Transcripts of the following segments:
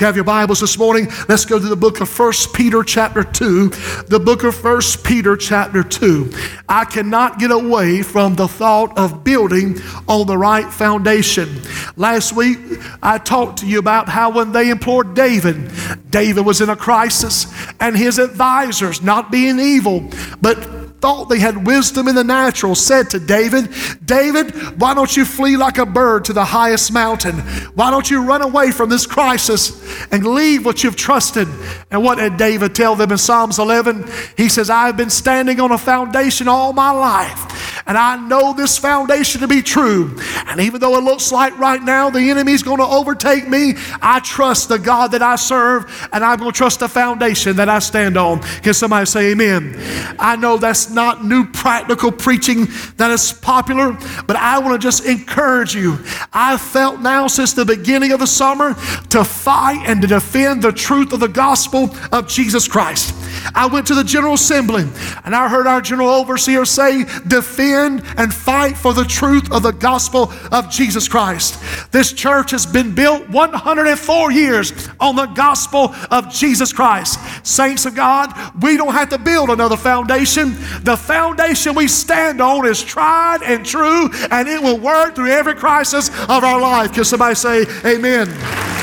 Have your Bibles this morning, let's go to the book of First Peter chapter 2. The book of First Peter chapter 2. I cannot get away from the thought of building on the right foundation. Last week, I talked to you about how when they implored David, David was in a crisis, and his advisors, not being evil, but thought they had wisdom in the natural said to David, David, why don't you flee like a bird to the highest mountain? Why don't you run away from this crisis and leave what you've trusted? And what did David tell them in Psalms 11? He says, I've been standing on a foundation all my life, and I know this foundation to be true. And even though it looks like right now the enemy's going to overtake me, I trust the God that I serve, and I'm going to trust the foundation that I stand on. Can somebody say amen? I know that's not new practical preaching that is popular, but I want to just encourage you. I felt now since the beginning of the summer to fight and to defend the truth of the gospel of Jesus Christ. I went to the General Assembly and I heard our General Overseer say, defend and fight for the truth of the gospel of Jesus Christ. This church has been built 104 years on the gospel of Jesus Christ. Saints of God, we don't have to build another foundation. The foundation we stand on is tried and true, and it will work through every crisis of our life. Can somebody say, Amen?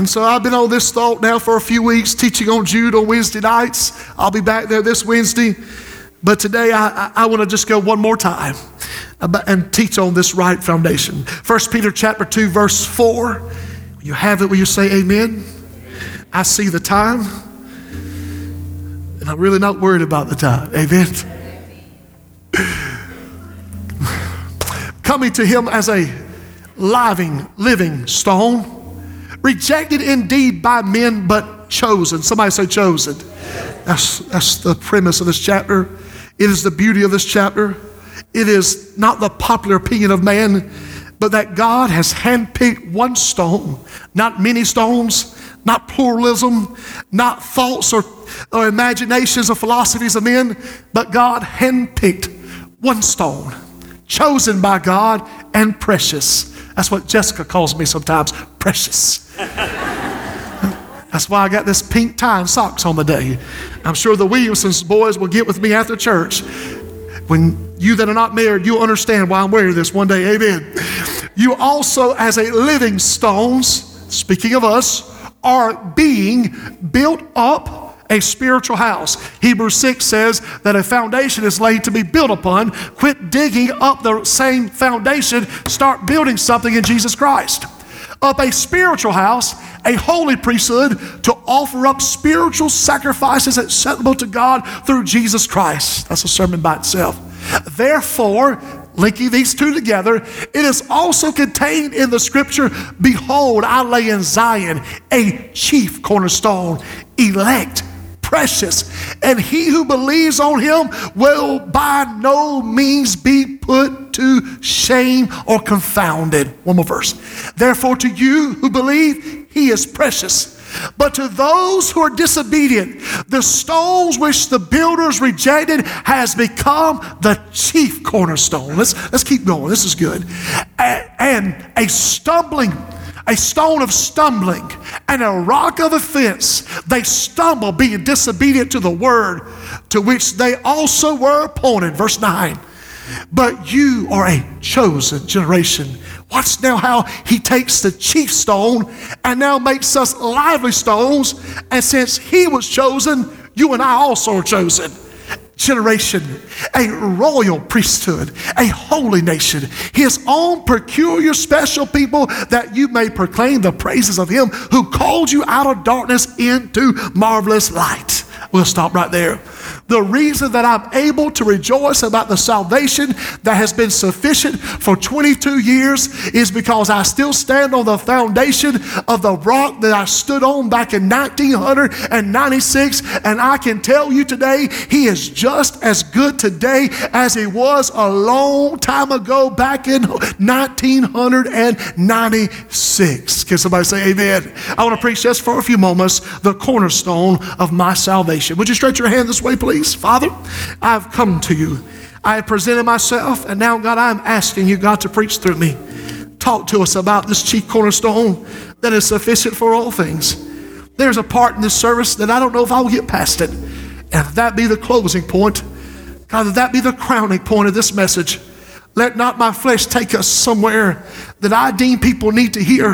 And so I've been on this thought now for a few weeks, teaching on Jude on Wednesday nights. I'll be back there this Wednesday. But today I, I, I want to just go one more time and teach on this right foundation. 1 Peter chapter 2, verse 4. You have it where you say amen. I see the time. And I'm really not worried about the time. Amen. Coming to him as a living, living stone, rejected indeed by men, but chosen. Somebody say chosen. That's, that's the premise of this chapter. It is the beauty of this chapter. It is not the popular opinion of man, but that God has handpicked one stone, not many stones, not pluralism, not thoughts or, or imaginations or philosophies of men, but God handpicked one stone, chosen by God and precious. That's what Jessica calls me sometimes precious. That's why I got this pink tie and socks on the day. I'm sure the Williamsons boys will get with me after church. When you that are not married, you'll understand why I'm wearing this one day. Amen. You also, as a living stones, speaking of us, are being built up a spiritual house. Hebrews 6 says that a foundation is laid to be built upon. Quit digging up the same foundation, start building something in Jesus Christ. Up a spiritual house, a holy priesthood to offer up spiritual sacrifices acceptable to God through Jesus Christ. That's a sermon by itself. Therefore, linking these two together, it is also contained in the scripture Behold, I lay in Zion a chief cornerstone, elect, precious, and he who believes on him will by no means be put to shame or confounded. One more verse. Therefore, to you who believe, he is precious. But to those who are disobedient, the stones which the builders rejected has become the chief cornerstone. Let's, let's keep going. This is good. And a stumbling, a stone of stumbling, and a rock of offense. They stumble, being disobedient to the word to which they also were appointed. Verse 9. But you are a chosen generation Watch now how he takes the chief stone and now makes us lively stones. And since he was chosen, you and I also are chosen. Generation, a royal priesthood, a holy nation, his own peculiar special people that you may proclaim the praises of him who called you out of darkness into marvelous light. We'll stop right there. The reason that I'm able to rejoice about the salvation that has been sufficient for 22 years is because I still stand on the foundation of the rock that I stood on back in 1996. And I can tell you today, He is just as good today as He was a long time ago back in 1996. Can somebody say amen? I want to preach just for a few moments the cornerstone of my salvation. Would you stretch your hand this way, please? Please. Father, I've come to you. I have presented myself, and now, God, I'm asking you, God, to preach through me. talk to us about this chief cornerstone that is sufficient for all things. There's a part in this service that I don't know if I'll get past it. And if that be the closing point, God, that be the crowning point of this message, let not my flesh take us somewhere that I deem people need to hear.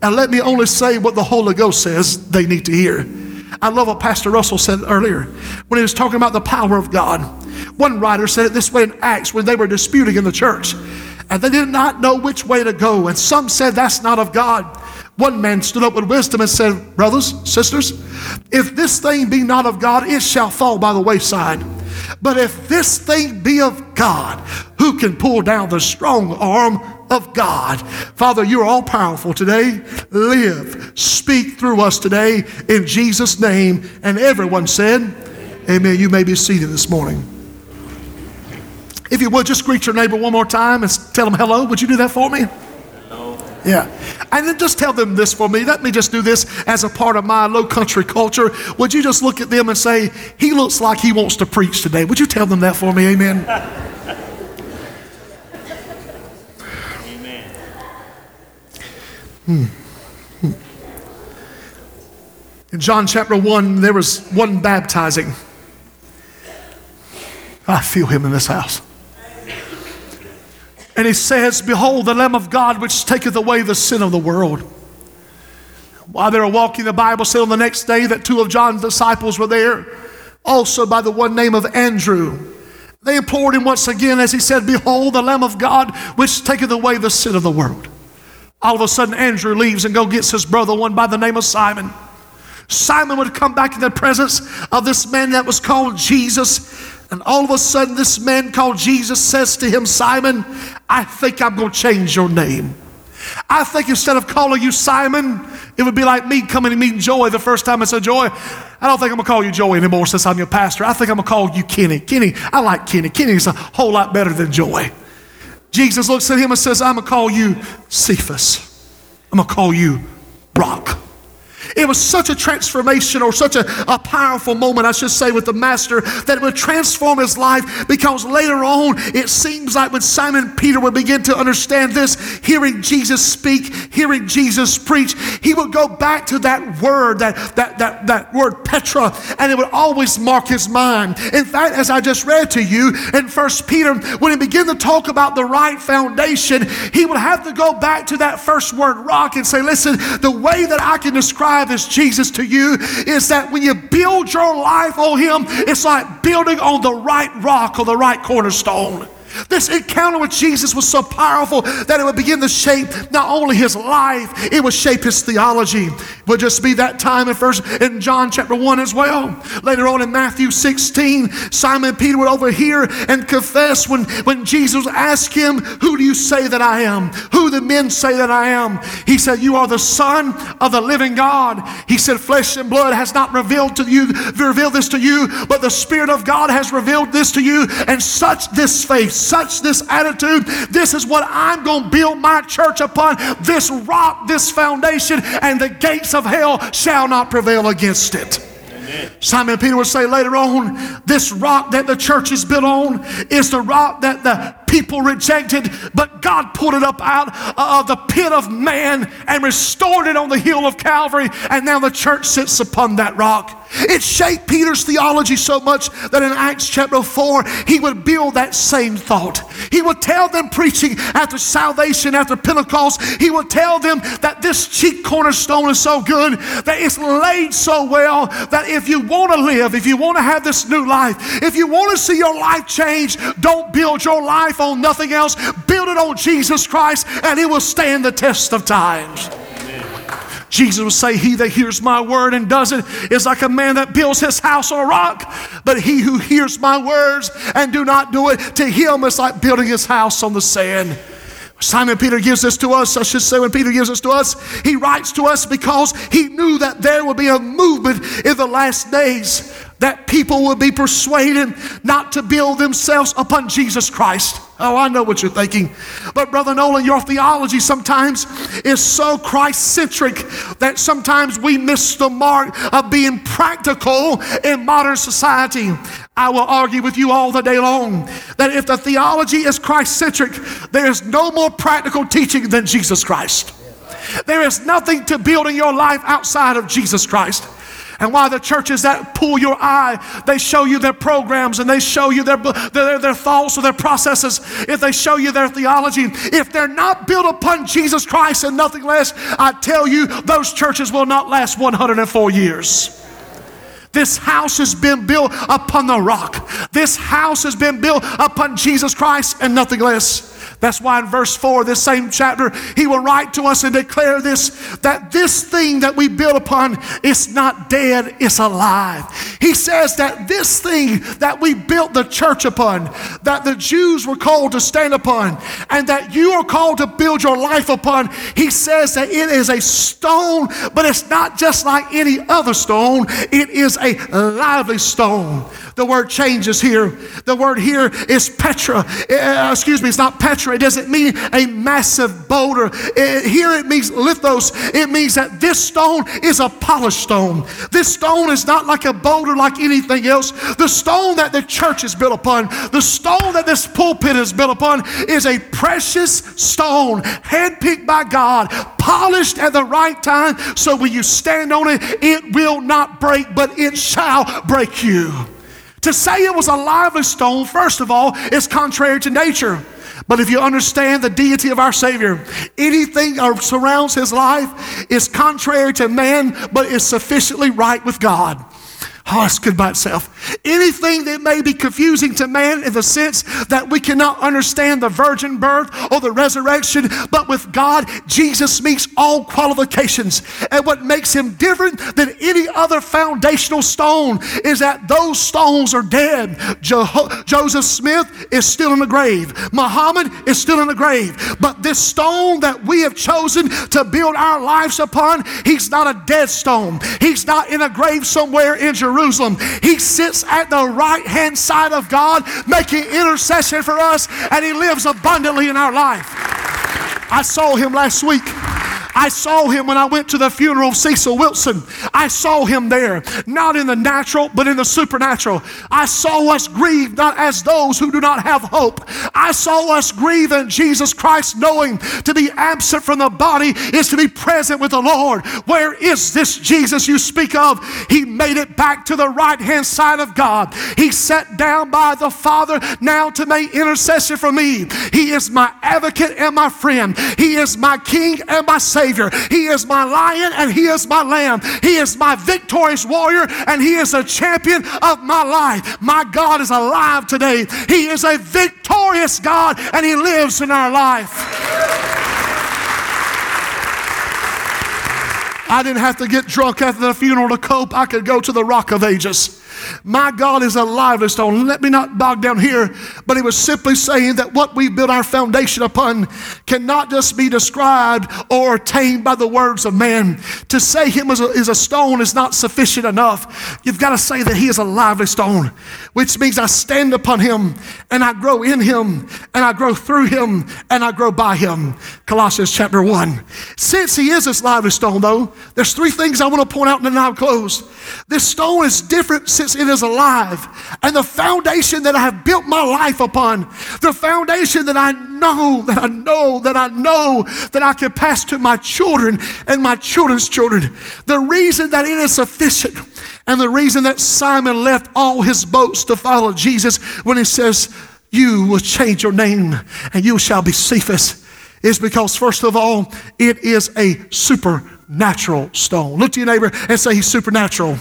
And let me only say what the Holy Ghost says they need to hear. I love what Pastor Russell said earlier when he was talking about the power of God. One writer said it this way in Acts when they were disputing in the church, and they did not know which way to go. And some said, That's not of God. One man stood up with wisdom and said, Brothers, sisters, if this thing be not of God, it shall fall by the wayside. But if this thing be of God, who can pull down the strong arm of God? Father, you're all powerful today. Live, speak through us today in Jesus' name. And everyone said, Amen. You may be seated this morning. If you would, just greet your neighbor one more time and tell them hello. Would you do that for me? Yeah. And then just tell them this for me. Let me just do this as a part of my low country culture. Would you just look at them and say, He looks like he wants to preach today? Would you tell them that for me? Amen. Amen. Hmm. In John chapter 1, there was one baptizing. I feel him in this house. And he says, Behold, the Lamb of God which taketh away the sin of the world. While they were walking, the Bible said on the next day that two of John's disciples were there, also by the one name of Andrew. They implored him once again as he said, Behold, the Lamb of God which taketh away the sin of the world. All of a sudden, Andrew leaves and go gets his brother, one by the name of Simon. Simon would come back in the presence of this man that was called Jesus. And all of a sudden, this man called Jesus says to him, Simon, I think I'm going to change your name. I think instead of calling you Simon, it would be like me coming and meeting Joy the first time I said, Joy, I don't think I'm going to call you Joy anymore since I'm your pastor. I think I'm going to call you Kenny. Kenny, I like Kenny. Kenny's a whole lot better than Joey. Jesus looks at him and says, I'm going to call you Cephas. I'm going to call you Rock. It was such a transformation or such a, a powerful moment, I should say, with the master that it would transform his life because later on, it seems like when Simon Peter would begin to understand this, hearing Jesus speak, hearing Jesus preach, he would go back to that word, that, that, that, that word Petra, and it would always mark his mind. In fact, as I just read to you in First Peter, when he began to talk about the right foundation, he would have to go back to that first word rock and say, listen, the way that I can describe describe this Jesus to you is that when you build your life on Him, it's like building on the right rock or the right cornerstone. This encounter with Jesus was so powerful that it would begin to shape not only his life, it would shape his theology. It would just be that time in first in John chapter 1 as well. Later on in Matthew 16, Simon Peter would overhear and confess when, when Jesus asked him, Who do you say that I am? Who the men say that I am? He said, You are the Son of the living God. He said, Flesh and blood has not revealed to you, revealed this to you, but the Spirit of God has revealed this to you, and such this faith such this attitude. This is what I'm going to build my church upon this rock, this foundation, and the gates of hell shall not prevail against it. Simon Peter will say later on, this rock that the church is built on is the rock that the people rejected, but God pulled it up out of the pit of man and restored it on the hill of Calvary, and now the church sits upon that rock. It shaped Peter's theology so much that in Acts chapter 4, he would build that same thought. He would tell them, preaching after salvation, after Pentecost, he would tell them that this chief cornerstone is so good, that it's laid so well, that if you want to live, if you want to have this new life, if you want to see your life change, don't build your life on nothing else. Build it on Jesus Christ, and it will stand the test of times. Jesus would say, He that hears my word and does it is like a man that builds his house on a rock. But he who hears my words and do not do it, to him is like building his house on the sand. Simon Peter gives this to us, I should say, when Peter gives this to us, he writes to us because he knew that there would be a movement in the last days that people would be persuaded not to build themselves upon Jesus Christ. Oh, I know what you're thinking. But, Brother Nolan, your theology sometimes is so Christ centric that sometimes we miss the mark of being practical in modern society. I will argue with you all the day long that if the theology is Christ centric, there is no more practical teaching than Jesus Christ. There is nothing to building your life outside of Jesus Christ. And why the churches that pull your eye, they show you their programs and they show you their, their, their thoughts or their processes. If they show you their theology, if they're not built upon Jesus Christ and nothing less, I tell you, those churches will not last 104 years. This house has been built upon the rock. This house has been built upon Jesus Christ and nothing less. That's why in verse 4, this same chapter, he will write to us and declare this that this thing that we build upon is not dead, it's alive. He says that this thing that we built the church upon, that the Jews were called to stand upon, and that you are called to build your life upon, he says that it is a stone, but it's not just like any other stone, it is a lively stone. The word changes here. The word here is Petra. Uh, excuse me, it's not Petra. It doesn't mean a massive boulder. It, here it means lithos. It means that this stone is a polished stone. This stone is not like a boulder like anything else. The stone that the church is built upon, the stone that this pulpit is built upon, is a precious stone, handpicked by God, polished at the right time. So when you stand on it, it will not break, but it shall break you. To say it was a lively stone, first of all, is contrary to nature. But if you understand the deity of our Savior, anything that surrounds his life is contrary to man, but is sufficiently right with God. Good by itself. Anything that may be confusing to man in the sense that we cannot understand the virgin birth or the resurrection, but with God, Jesus meets all qualifications. And what makes him different than any other foundational stone is that those stones are dead. Jo- Joseph Smith is still in the grave, Muhammad is still in the grave. But this stone that we have chosen to build our lives upon, he's not a dead stone, he's not in a grave somewhere in Jerusalem. Jerusalem. He sits at the right hand side of God, making intercession for us, and He lives abundantly in our life. I saw Him last week. I saw him when I went to the funeral of Cecil Wilson. I saw him there, not in the natural, but in the supernatural. I saw us grieve not as those who do not have hope. I saw us grieve in Jesus Christ, knowing to be absent from the body is to be present with the Lord. Where is this Jesus you speak of? He made it back to the right hand side of God. He sat down by the Father now to make intercession for me. He is my advocate and my friend. He is my King and my Savior. Savior. He is my lion and He is my lamb. He is my victorious warrior and He is a champion of my life. My God is alive today. He is a victorious God and He lives in our life. I didn't have to get drunk after the funeral to cope. I could go to the rock of ages. My God is a lively stone. Let me not bog down here, but he was simply saying that what we build our foundation upon cannot just be described or attained by the words of man. To say him is a, is a stone is not sufficient enough. You've got to say that he is a lively stone, which means I stand upon him and I grow in him and I grow through him and I grow by him. Colossians chapter 1. Since he is this lively stone, though, there's three things I want to point out and then I'll close. This stone is different since it is alive. And the foundation that I have built my life upon, the foundation that I know, that I know, that I know that I can pass to my children and my children's children. The reason that it is sufficient and the reason that Simon left all his boats to follow Jesus when he says, You will change your name and you shall be Cephas is because, first of all, it is a supernatural stone. Look to your neighbor and say, He's supernatural.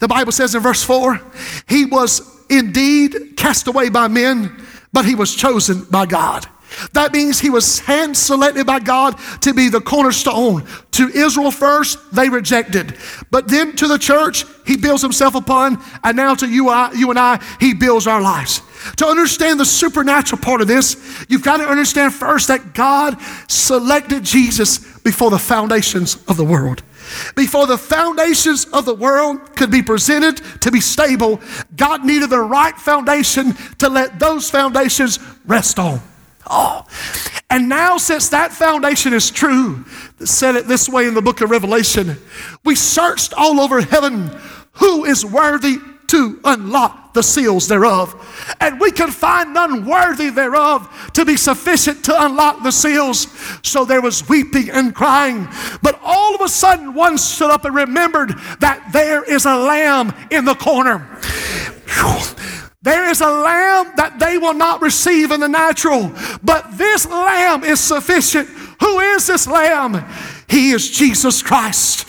The Bible says in verse 4 He was indeed cast away by men, but He was chosen by God. That means he was hand selected by God to be the cornerstone. To Israel first, they rejected. But then to the church, he builds himself upon. And now to you, I, you and I, he builds our lives. To understand the supernatural part of this, you've got to understand first that God selected Jesus before the foundations of the world. Before the foundations of the world could be presented to be stable, God needed the right foundation to let those foundations rest on. Oh. And now, since that foundation is true, said it this way in the book of Revelation we searched all over heaven who is worthy to unlock the seals thereof. And we can find none worthy thereof to be sufficient to unlock the seals. So there was weeping and crying. But all of a sudden, one stood up and remembered that there is a lamb in the corner. Whew. There is a lamb that they will not receive in the natural, but this lamb is sufficient. Who is this lamb? He is Jesus Christ.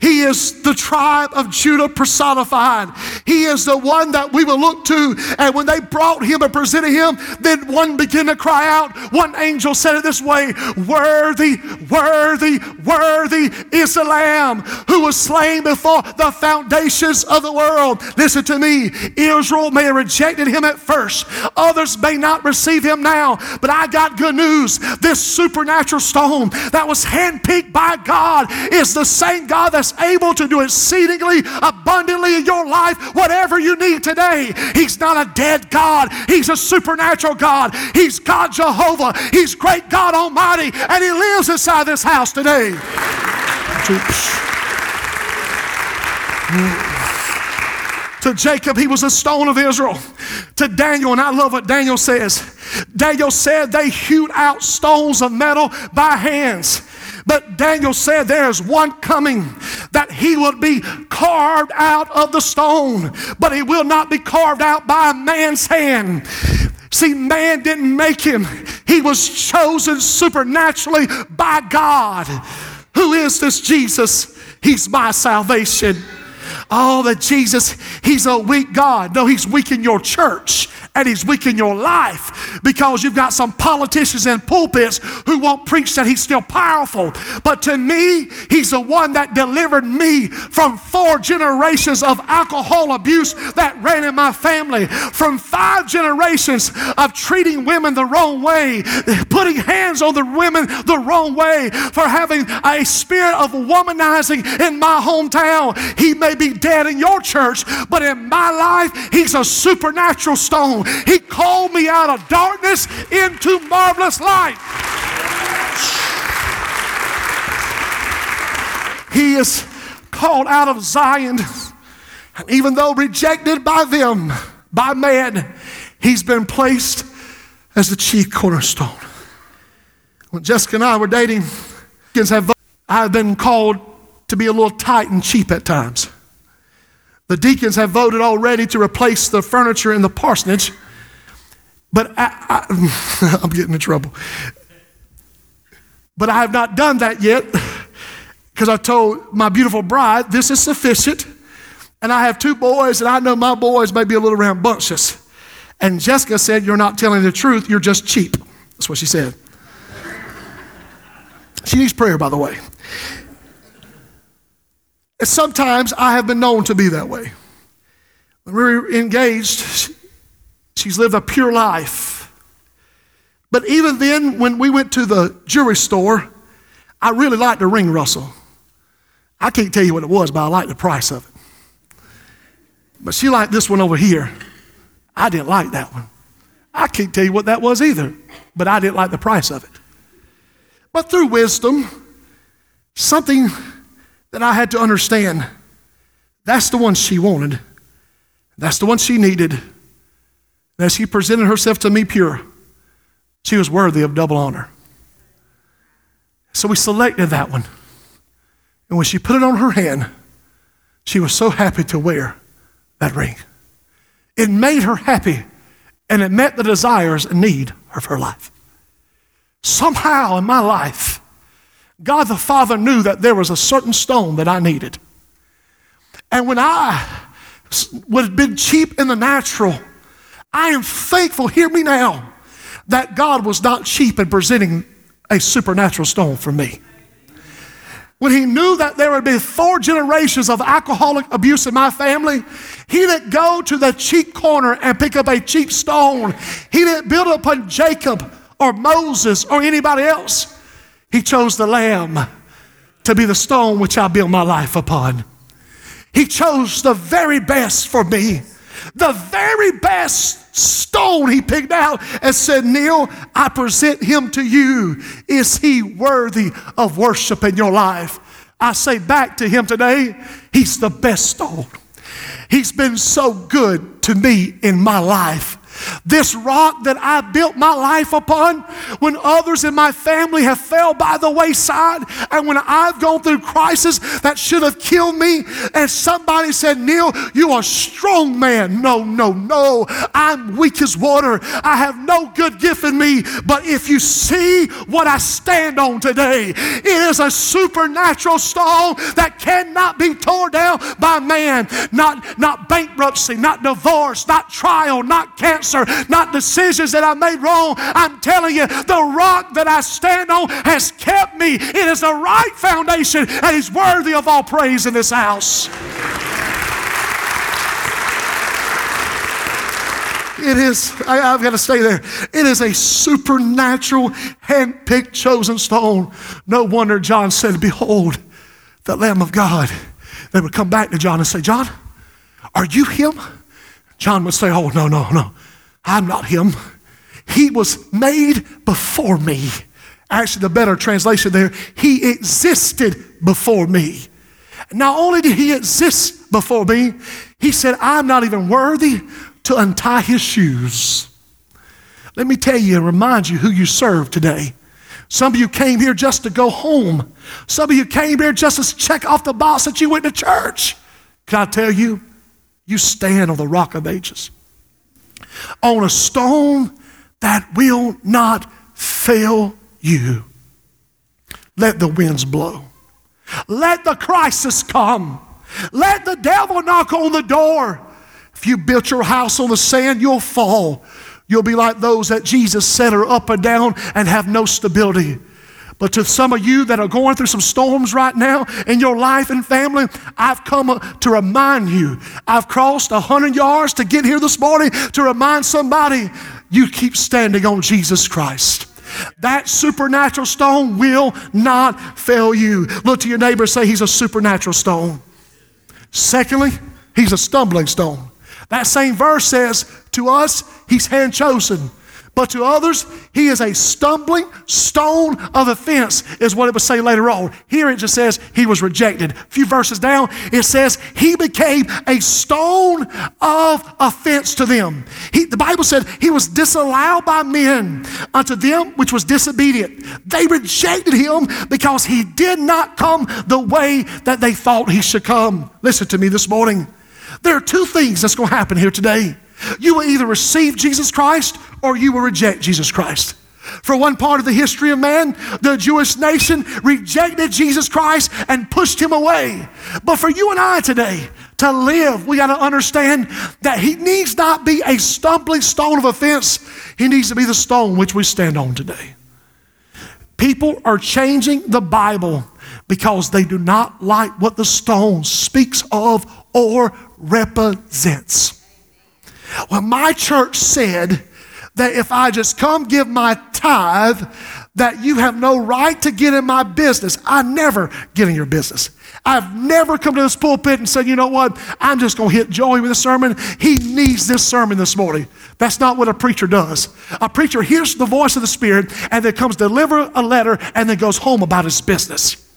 He is the tribe of Judah personified. He is the one that we will look to. And when they brought him and presented him, then one began to cry out. One angel said it this way Worthy, worthy, worthy is the Lamb who was slain before the foundations of the world. Listen to me. Israel may have rejected him at first, others may not receive him now. But I got good news. This supernatural stone that was handpicked by God is the same God that's able to do exceedingly abundantly in your life, whatever you need today. He's not a dead God, He's a supernatural God. He's God Jehovah, He's great God Almighty, and He lives inside this house today. To Jacob, he was a stone of Israel. To Daniel, and I love what Daniel says. Daniel said they hewed out stones of metal by hands. But Daniel said there is one coming that he will be carved out of the stone, but he will not be carved out by a man's hand. See, man didn't make him, he was chosen supernaturally by God. Who is this Jesus? He's my salvation. Oh, that Jesus, He's a weak God. No, He's weak in your church and He's weak in your life because you've got some politicians in pulpits who won't preach that He's still powerful. But to me, He's the one that delivered me from four generations of alcohol abuse that ran in my family, from five generations of treating women the wrong way, putting hands on the women the wrong way, for having a spirit of womanizing in my hometown. He may be dead in your church, but in my life, He's a supernatural stone. He called me out of darkness into marvelous light. He is called out of Zion. And even though rejected by them, by man, he's been placed as the chief cornerstone. When Jessica and I were dating, I've been called to be a little tight and cheap at times. The deacons have voted already to replace the furniture in the parsonage, but I, am getting in trouble. But I have not done that yet because I told my beautiful bride, this is sufficient. And I have two boys, and I know my boys may be a little rambunctious. And Jessica said, You're not telling the truth, you're just cheap. That's what she said. She needs prayer, by the way. Sometimes I have been known to be that way. When we were engaged, she's lived a pure life. But even then, when we went to the jewelry store, I really liked the ring rustle. I can't tell you what it was, but I liked the price of it. But she liked this one over here. I didn't like that one. I can't tell you what that was either, but I didn't like the price of it. But through wisdom, something that I had to understand that's the one she wanted, that's the one she needed. And as she presented herself to me pure, she was worthy of double honor. So we selected that one. And when she put it on her hand, she was so happy to wear that ring. It made her happy and it met the desires and need of her life. Somehow in my life, God the Father knew that there was a certain stone that I needed. And when I would have been cheap in the natural, I am thankful, hear me now, that God was not cheap in presenting a supernatural stone for me. When he knew that there would be four generations of alcoholic abuse in my family, he didn't go to the cheap corner and pick up a cheap stone. He didn't build upon Jacob or Moses or anybody else. He chose the lamb to be the stone which I build my life upon. He chose the very best for me, the very best stone he picked out and said, Neil, I present him to you. Is he worthy of worship in your life? I say back to him today, he's the best stone. He's been so good to me in my life. This rock that I built my life upon, when others in my family have fell by the wayside, and when I've gone through crisis that should have killed me, and somebody said, Neil, you are a strong man. No, no, no. I'm weak as water. I have no good gift in me. But if you see what I stand on today, it is a supernatural stone that cannot be torn down by man. Not, not bankruptcy, not divorce, not trial, not cancer answer, not decisions that I made wrong. I'm telling you, the rock that I stand on has kept me. It is the right foundation, and He's worthy of all praise in this house. It is, I, have got to stay there. It is a supernatural, hand picked, chosen stone. No wonder John said, Behold, the Lamb of God. They would come back to John and say, John, are you him? John would say, Oh, no, no, no. I'm not him. He was made before me. Actually, the better translation there, he existed before me. Not only did he exist before me, he said, I'm not even worthy to untie his shoes. Let me tell you and remind you who you serve today. Some of you came here just to go home. Some of you came here just to check off the box that you went to church. Can I tell you? You stand on the rock of ages on a stone that will not fail you. Let the winds blow. Let the crisis come. Let the devil knock on the door. If you built your house on the sand, you'll fall. You'll be like those that Jesus set her up and down and have no stability. But to some of you that are going through some storms right now in your life and family, I've come to remind you. I've crossed 100 yards to get here this morning to remind somebody you keep standing on Jesus Christ. That supernatural stone will not fail you. Look to your neighbor say he's a supernatural stone. Secondly, he's a stumbling stone. That same verse says to us, he's hand chosen. But to others, he is a stumbling stone of offense, is what it would say later on. Here it just says he was rejected. A few verses down, it says he became a stone of offense to them. He, the Bible said he was disallowed by men unto them which was disobedient. They rejected him because he did not come the way that they thought he should come. Listen to me this morning. There are two things that's going to happen here today. You will either receive Jesus Christ or you will reject Jesus Christ. For one part of the history of man, the Jewish nation rejected Jesus Christ and pushed him away. But for you and I today, to live, we got to understand that he needs not be a stumbling stone of offense, he needs to be the stone which we stand on today. People are changing the Bible because they do not like what the stone speaks of or represents. Well, my church said that if I just come give my tithe, that you have no right to get in my business. I never get in your business. I've never come to this pulpit and said, you know what, I'm just going to hit Joey with a sermon. He needs this sermon this morning. That's not what a preacher does. A preacher hears the voice of the Spirit and then comes deliver a letter and then goes home about his business.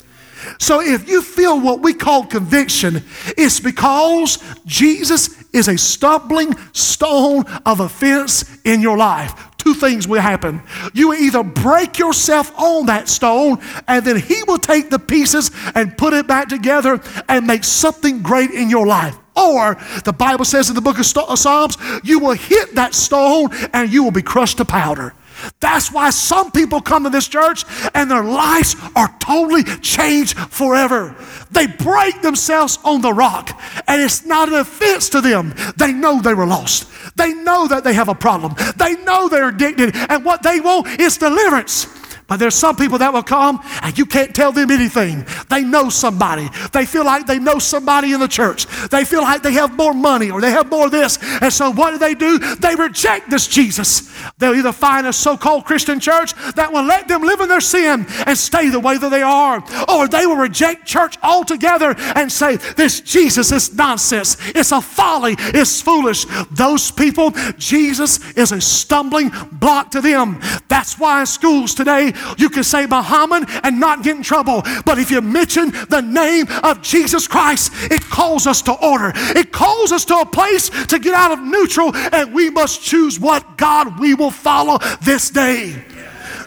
So if you feel what we call conviction, it's because Jesus is a stumbling stone of offense in your life. Two things will happen. You either break yourself on that stone, and then He will take the pieces and put it back together and make something great in your life. Or the Bible says in the book of Psalms, you will hit that stone and you will be crushed to powder. That's why some people come to this church and their lives are totally changed forever. They break themselves on the rock, and it's not an offense to them. They know they were lost. They know that they have a problem. They know they're addicted, and what they want is deliverance. But there's some people that will come and you can't tell them anything. They know somebody. They feel like they know somebody in the church. They feel like they have more money or they have more of this. And so what do they do? They reject this Jesus. They'll either find a so called Christian church that will let them live in their sin and stay the way that they are, or they will reject church altogether and say, This Jesus is nonsense. It's a folly. It's foolish. Those people, Jesus is a stumbling block to them. That's why in schools today, today, you can say Muhammad and not get in trouble. But if you mention the name of Jesus Christ, it calls us to order. It calls us to a place to get out of neutral, and we must choose what God we will follow this day.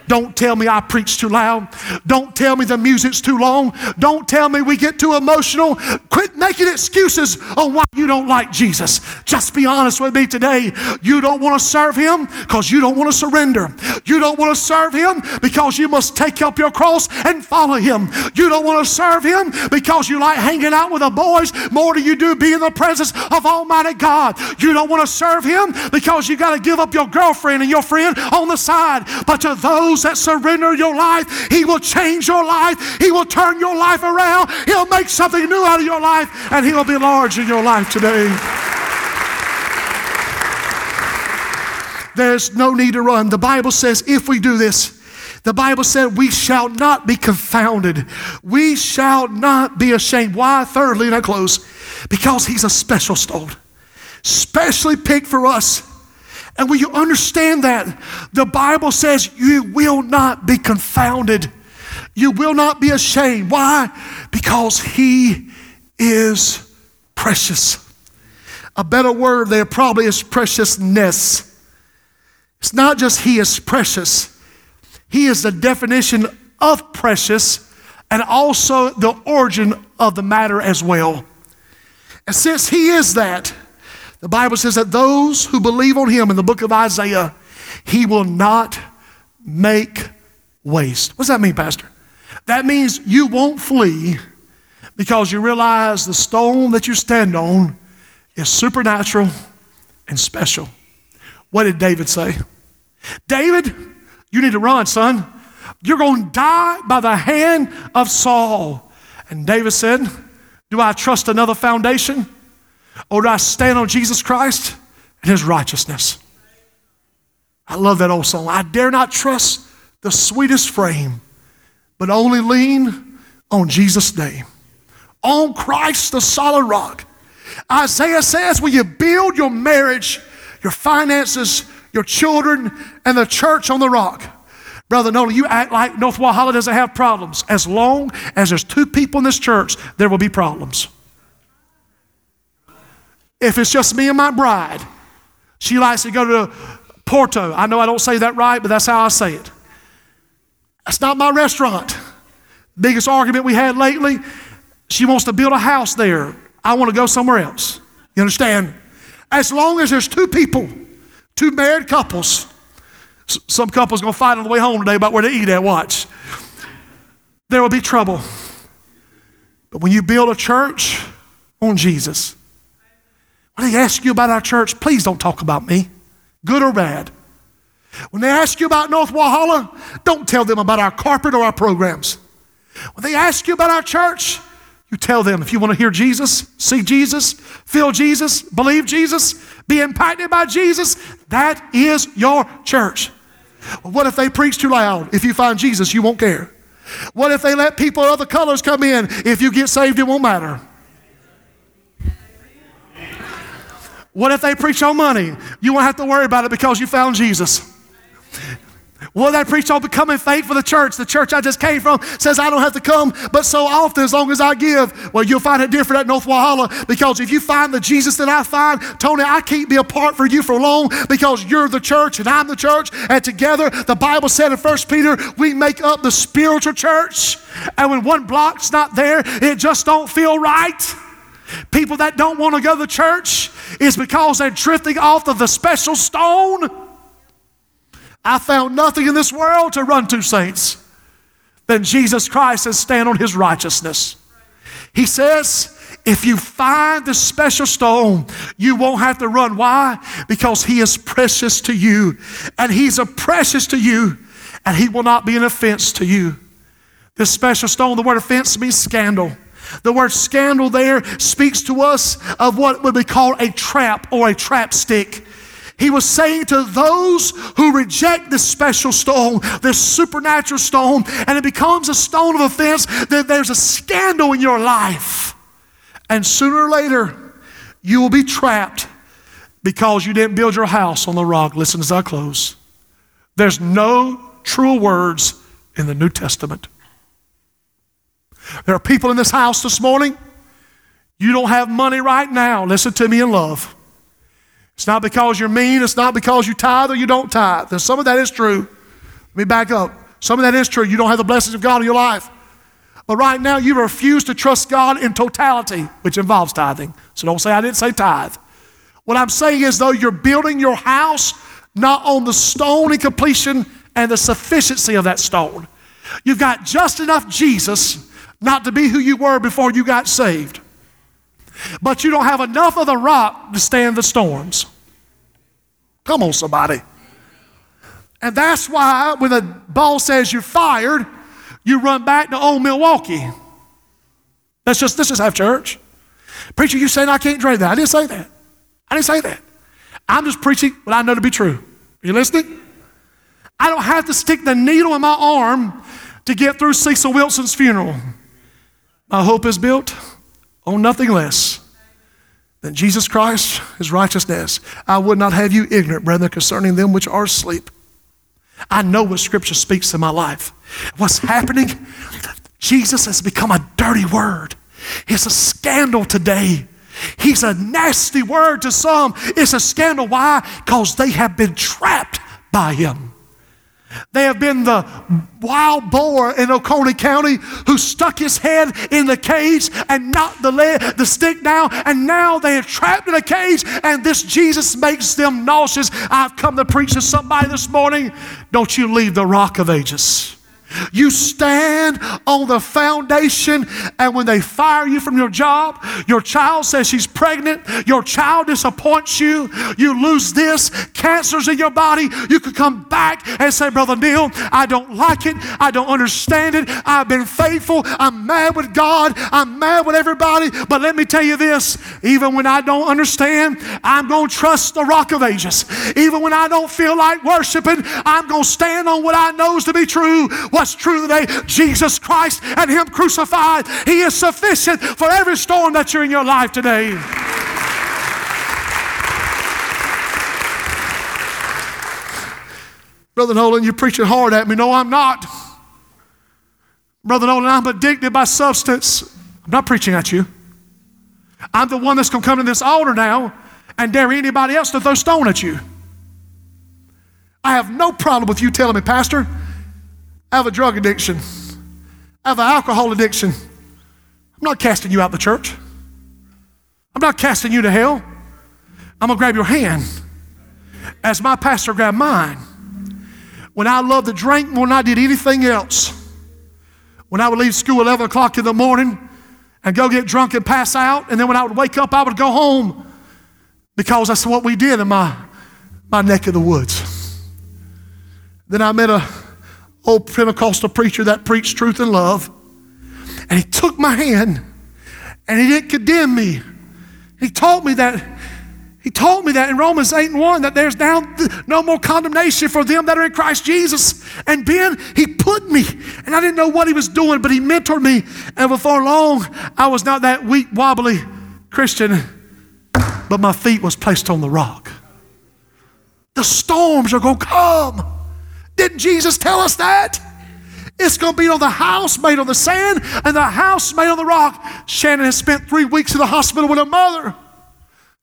Don't tell me I preach too loud. Don't tell me the music's too long. Don't tell me we get too emotional. Quit making excuses on why you don't like Jesus. Just be honest with me today. You don't want to serve Him because you don't want to surrender. You don't want to serve Him because you must take up your cross and follow Him. You don't want to serve Him because you like hanging out with the boys more than you do be in the presence of Almighty God. You don't want to serve Him because you got to give up your girlfriend and your friend on the side. But to those those that surrender your life, He will change your life. He will turn your life around. He'll make something new out of your life, and He'll be large in your life today. There's no need to run. The Bible says if we do this, the Bible said, We shall not be confounded. We shall not be ashamed. Why? Thirdly, and I close, because He's a special stone, specially picked for us and when you understand that, the Bible says you will not be confounded. You will not be ashamed. Why? Because He is precious. A better word there probably is preciousness. It's not just He is precious, He is the definition of precious and also the origin of the matter as well. And since He is that, the Bible says that those who believe on him in the book of Isaiah, he will not make waste. What does that mean, Pastor? That means you won't flee because you realize the stone that you stand on is supernatural and special. What did David say? David, you need to run, son. You're going to die by the hand of Saul. And David said, Do I trust another foundation? Or do I stand on Jesus Christ and his righteousness? I love that old song. I dare not trust the sweetest frame, but only lean on Jesus' name. On Christ, the solid rock. Isaiah says, Will you build your marriage, your finances, your children, and the church on the rock? Brother Nolan, you act like North Walhalla doesn't have problems. As long as there's two people in this church, there will be problems. If it's just me and my bride, she likes to go to Porto. I know I don't say that right, but that's how I say it. That's not my restaurant. Biggest argument we had lately, she wants to build a house there. I want to go somewhere else. You understand? As long as there's two people, two married couples, some couples going to fight on the way home today about where to eat at, watch. There will be trouble. But when you build a church on Jesus, when they ask you about our church, please don't talk about me, good or bad. When they ask you about North Walhalla, don't tell them about our carpet or our programs. When they ask you about our church, you tell them if you want to hear Jesus, see Jesus, feel Jesus, believe Jesus, be impacted by Jesus, that is your church. what if they preach too loud? If you find Jesus, you won't care. What if they let people of other colors come in? If you get saved, it won't matter. What if they preach on money? You won't have to worry about it because you found Jesus. What they preach on becoming faithful to the church? The church I just came from says I don't have to come, but so often as long as I give. Well, you'll find it different at North Walhalla because if you find the Jesus that I find, Tony, I can't be apart for you for long because you're the church and I'm the church. And together, the Bible said in 1 Peter, we make up the spiritual church. And when one block's not there, it just don't feel right. People that don't want to go to church is because they're drifting off of the special stone. I found nothing in this world to run to, saints, than Jesus Christ and stand on his righteousness. He says, if you find the special stone, you won't have to run. Why? Because he is precious to you, and he's a precious to you, and he will not be an offense to you. This special stone, the word offense means scandal. The word scandal there speaks to us of what would be called a trap or a trap stick. He was saying to those who reject this special stone, this supernatural stone, and it becomes a stone of offense, that there's a scandal in your life. And sooner or later, you will be trapped because you didn't build your house on the rock. Listen as I close. There's no truer words in the New Testament. There are people in this house this morning, you don't have money right now. Listen to me in love. It's not because you're mean, it's not because you tithe or you don't tithe. And some of that is true. Let me back up. Some of that is true. You don't have the blessings of God in your life. But right now, you refuse to trust God in totality, which involves tithing. So don't say I didn't say tithe. What I'm saying is, though, you're building your house not on the stone in completion and the sufficiency of that stone. You've got just enough Jesus not to be who you were before you got saved. But you don't have enough of the rock to stand the storms. Come on, somebody. And that's why when the boss says you're fired, you run back to old Milwaukee. Let's just, let's just have church. Preacher, you saying I can't drink that. I didn't say that. I didn't say that. I'm just preaching what I know to be true. Are you listening? I don't have to stick the needle in my arm to get through Cecil Wilson's funeral. My hope is built on nothing less than Jesus Christ, his righteousness. I would not have you ignorant, brethren, concerning them which are asleep. I know what Scripture speaks to my life. What's happening? Jesus has become a dirty word. It's a scandal today. He's a nasty word to some. It's a scandal. Why? Because they have been trapped by him. They have been the wild boar in Oconee County who stuck his head in the cage and knocked the, leg, the stick down, and now they are trapped in a cage, and this Jesus makes them nauseous. I've come to preach to somebody this morning. Don't you leave the rock of ages. You stand on the foundation, and when they fire you from your job, your child says she's pregnant, your child disappoints you, you lose this, cancer's in your body, you could come back and say, Brother Neil, I don't like it, I don't understand it, I've been faithful, I'm mad with God, I'm mad with everybody, but let me tell you this even when I don't understand, I'm to trust the rock of ages. Even when I don't feel like worshiping, I'm to stand on what I know is to be true what's true today Jesus Christ and Him crucified. He is sufficient for every storm that you're in your life today. Brother Nolan, you're preaching hard at me. No, I'm not. Brother Nolan, I'm addicted by substance. I'm not preaching at you. I'm the one that's going to come to this altar now and dare anybody else to throw stone at you. I have no problem with you telling me, Pastor, I have a drug addiction. I have an alcohol addiction. I'm not casting you out the church. I'm not casting you to hell. I'm going to grab your hand as my pastor grabbed mine. When I loved to drink more than I did anything else, when I would leave school at 11 o'clock in the morning and go get drunk and pass out, and then when I would wake up, I would go home because that's what we did in my, my neck of the woods. Then I met a old Pentecostal preacher that preached truth and love. And he took my hand and he didn't condemn me. He taught me that. He taught me that in Romans 8 and 1 that there's now no more condemnation for them that are in Christ Jesus. And Ben, he put me, and I didn't know what he was doing, but he mentored me. And before long, I was not that weak, wobbly Christian, but my feet was placed on the rock. The storms are going to come. Didn't Jesus tell us that? It's going to be on the house made on the sand and the house made on the rock. Shannon has spent three weeks in the hospital with her mother.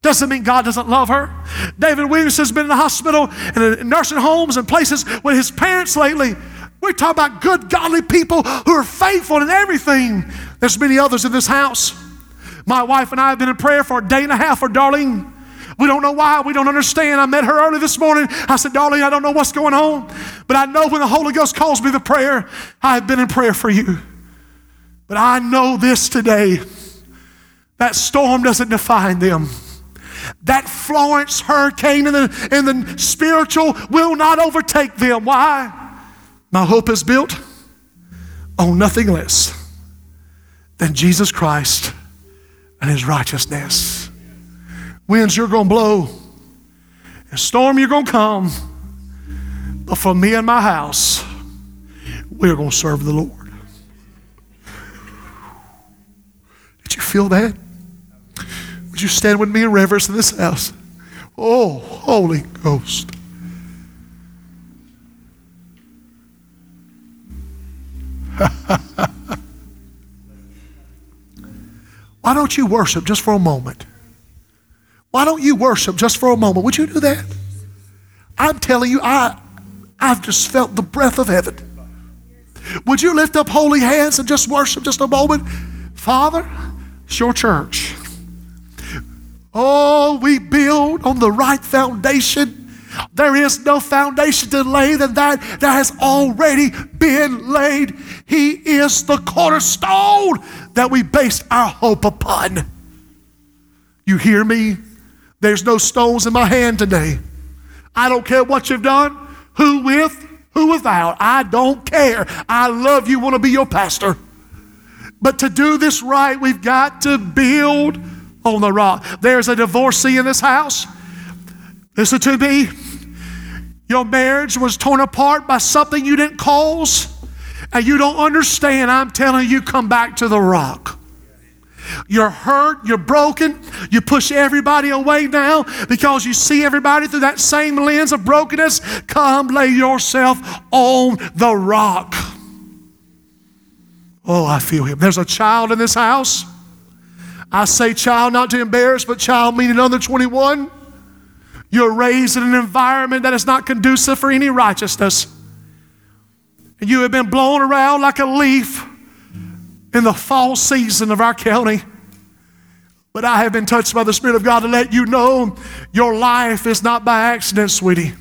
Doesn't mean God doesn't love her. David Williams has been in the hospital and in nursing homes and places with his parents lately. We're talking about good, godly people who are faithful in everything. There's many others in this house. My wife and I have been in prayer for a day and a half for Darlene. We don't know why. We don't understand. I met her early this morning. I said, Darling, I don't know what's going on, but I know when the Holy Ghost calls me to prayer, I have been in prayer for you. But I know this today that storm doesn't define them. That Florence hurricane in the, in the spiritual will not overtake them. Why? My hope is built on nothing less than Jesus Christ and his righteousness. Winds you're going to blow, and storm you're going to come. But for me and my house, we're going to serve the Lord. Did you feel that? Would you stand with me in reverence in this house? Oh, Holy Ghost. Why don't you worship just for a moment? Why don't you worship just for a moment? Would you do that? I'm telling you, I, I've just felt the breath of heaven. Would you lift up holy hands and just worship just a moment? Father, it's your church. Oh, we build on the right foundation. There is no foundation to lay than that that has already been laid. He is the cornerstone that we base our hope upon. You hear me? There's no stones in my hand today. I don't care what you've done, who with, who without. I don't care. I love you, want to be your pastor. But to do this right, we've got to build on the rock. There's a divorcee in this house. Listen to me. Your marriage was torn apart by something you didn't cause, and you don't understand. I'm telling you, come back to the rock. You're hurt, you're broken, you push everybody away now because you see everybody through that same lens of brokenness. Come lay yourself on the rock. Oh, I feel him. There's a child in this house. I say child not to embarrass, but child meaning under 21. You're raised in an environment that is not conducive for any righteousness. And you have been blown around like a leaf in the fall season of our county. But I have been touched by the Spirit of God to let you know your life is not by accident, sweetie.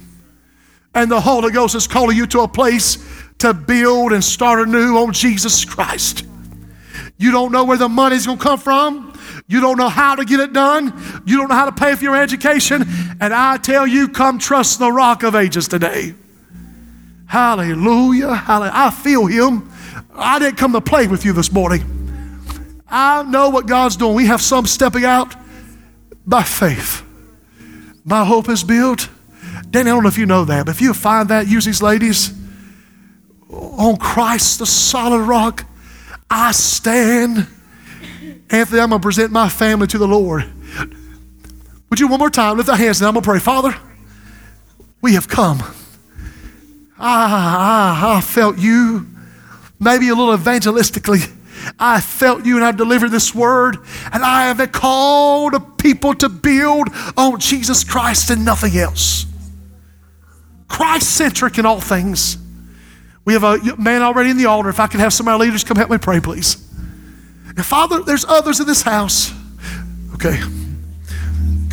And the Holy Ghost is calling you to a place to build and start anew on Jesus Christ. You don't know where the money's going to come from. You don't know how to get it done. You don't know how to pay for your education. And I tell you, come trust the rock of ages today. Hallelujah. Hallelujah. I feel him. I didn't come to play with you this morning. I know what God's doing. We have some stepping out by faith. My hope is built. Danny, I don't know if you know that, but if you find that, use these ladies on Christ, the solid rock, I stand. Anthony, I'm going to present my family to the Lord. Would you one more time lift our hands and I'm going to pray? Father, we have come. Ah, I, I, I felt you, maybe a little evangelistically. I felt you and I've delivered this word, and I have a call called people to build on Jesus Christ and nothing else. Christ centric in all things. We have a man already in the altar. If I could have some of our leaders come help me pray, please. And Father, there's others in this house. Okay.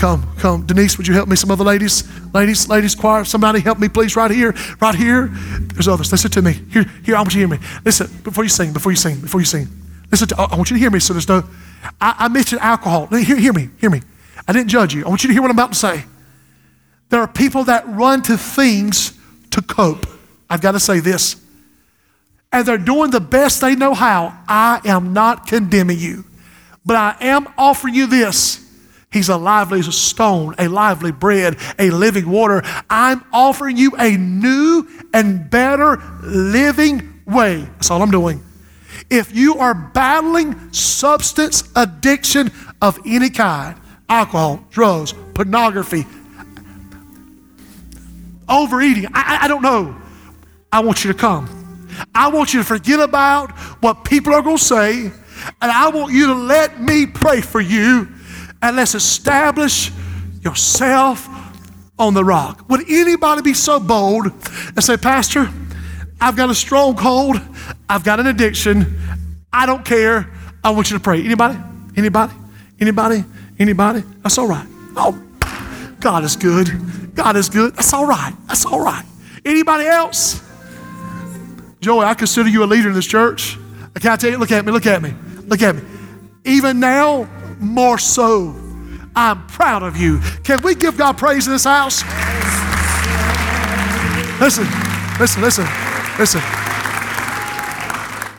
Come, come. Denise, would you help me? Some other ladies, ladies, ladies, choir. Somebody help me, please, right here, right here. There's others. Listen to me. Here, here, I want you to hear me. Listen, before you sing, before you sing, before you sing. Listen, to, I want you to hear me so there's no, I, I mentioned alcohol. Hear, hear me, hear me. I didn't judge you. I want you to hear what I'm about to say. There are people that run to things to cope. I've got to say this and they're doing the best they know how, I am not condemning you. But I am offering you this. He's a lively stone, a lively bread, a living water. I'm offering you a new and better living way. That's all I'm doing. If you are battling substance addiction of any kind, alcohol, drugs, pornography, overeating, I, I don't know, I want you to come. I want you to forget about what people are going to say, and I want you to let me pray for you, and let's establish yourself on the rock. Would anybody be so bold and say, Pastor, I've got a stronghold, I've got an addiction, I don't care. I want you to pray. Anybody? Anybody? Anybody? Anybody? That's all right. Oh, God is good. God is good. That's all right. That's all right. Anybody else? Joey, I consider you a leader in this church. I Can I tell you? Look at me, look at me, look at me. Even now, more so. I'm proud of you. Can we give God praise in this house? Listen, listen, listen, listen.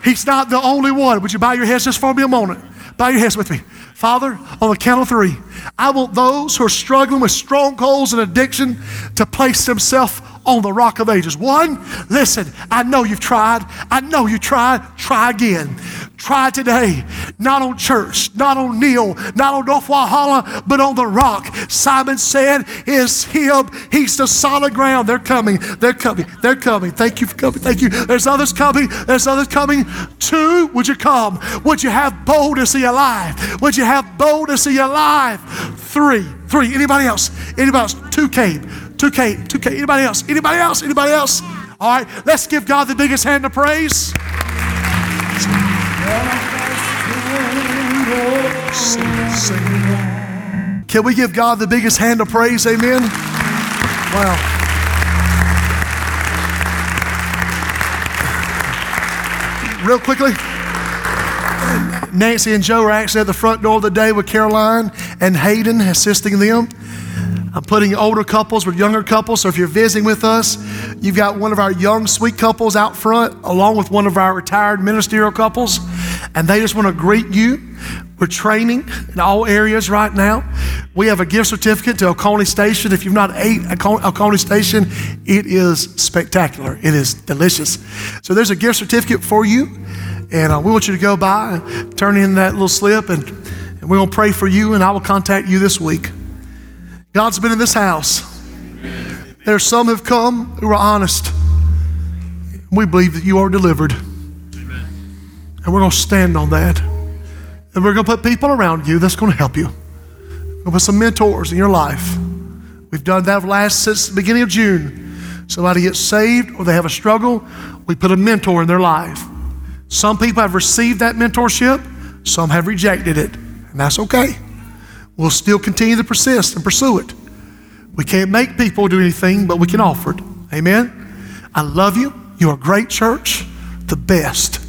He's not the only one. Would you bow your heads just for me a moment? Bow your heads with me. Father, on the count of three, I want those who are struggling with strongholds and addiction to place themselves on the rock of ages. One, listen, I know you've tried. I know you tried. Try again. Try today. Not on church, not on Neil, not on North Walhalla, but on the rock. Simon said, Is him. He's the solid ground. They're coming. They're coming. They're coming. Thank you for coming. Thank you. There's others coming. There's others coming. Two, would you come? Would you have boldness in your life? Would you have boldness in your life? Three. Three. Anybody else? Anybody else? Two came. Two came. Two came. Anybody else? Anybody else? Anybody else? All right. Let's give God the biggest hand of praise. Can we give God the biggest hand of praise? Amen. Wow. Real quickly, Nancy and Joe are actually at the front door of the day with Caroline and Hayden assisting them. I'm putting older couples with younger couples. So if you're visiting with us, you've got one of our young, sweet couples out front, along with one of our retired ministerial couples, and they just want to greet you. We're training in all areas right now. We have a gift certificate to Oconee Station. If you've not ate Oconee Station, it is spectacular. It is delicious. So there's a gift certificate for you, and uh, we want you to go by, turn in that little slip, and, and we're going to pray for you, and I will contact you this week. God's been in this house. There are some who've come who are honest. We believe that you are delivered. And we're going to stand on that. And we're going to put people around you that's going to help you. We'll put some mentors in your life. We've done that last since the beginning of June. Somebody gets saved or they have a struggle, we put a mentor in their life. Some people have received that mentorship, some have rejected it, and that's okay. We'll still continue to persist and pursue it. We can't make people do anything, but we can offer it. Amen? I love you. You're a great church, the best.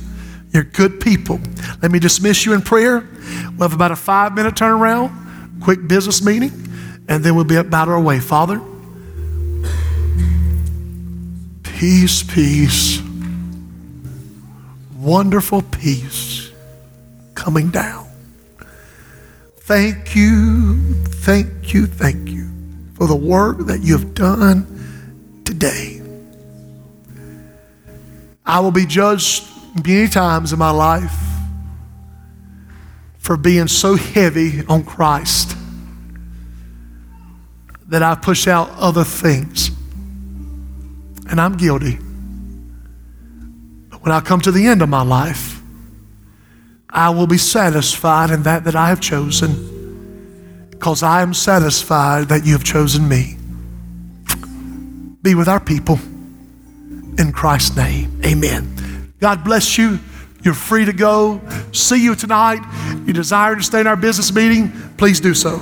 You're good people. Let me dismiss you in prayer. We'll have about a five minute turnaround, quick business meeting, and then we'll be about our way. Father, peace, peace, wonderful peace coming down. Thank you, thank you, thank you for the work that you have done today. I will be judged many times in my life for being so heavy on Christ that I push out other things. And I'm guilty. But when I come to the end of my life, I will be satisfied in that that I have chosen because I am satisfied that you have chosen me. Be with our people in Christ's name. Amen. God bless you. You're free to go. See you tonight. You desire to stay in our business meeting, please do so.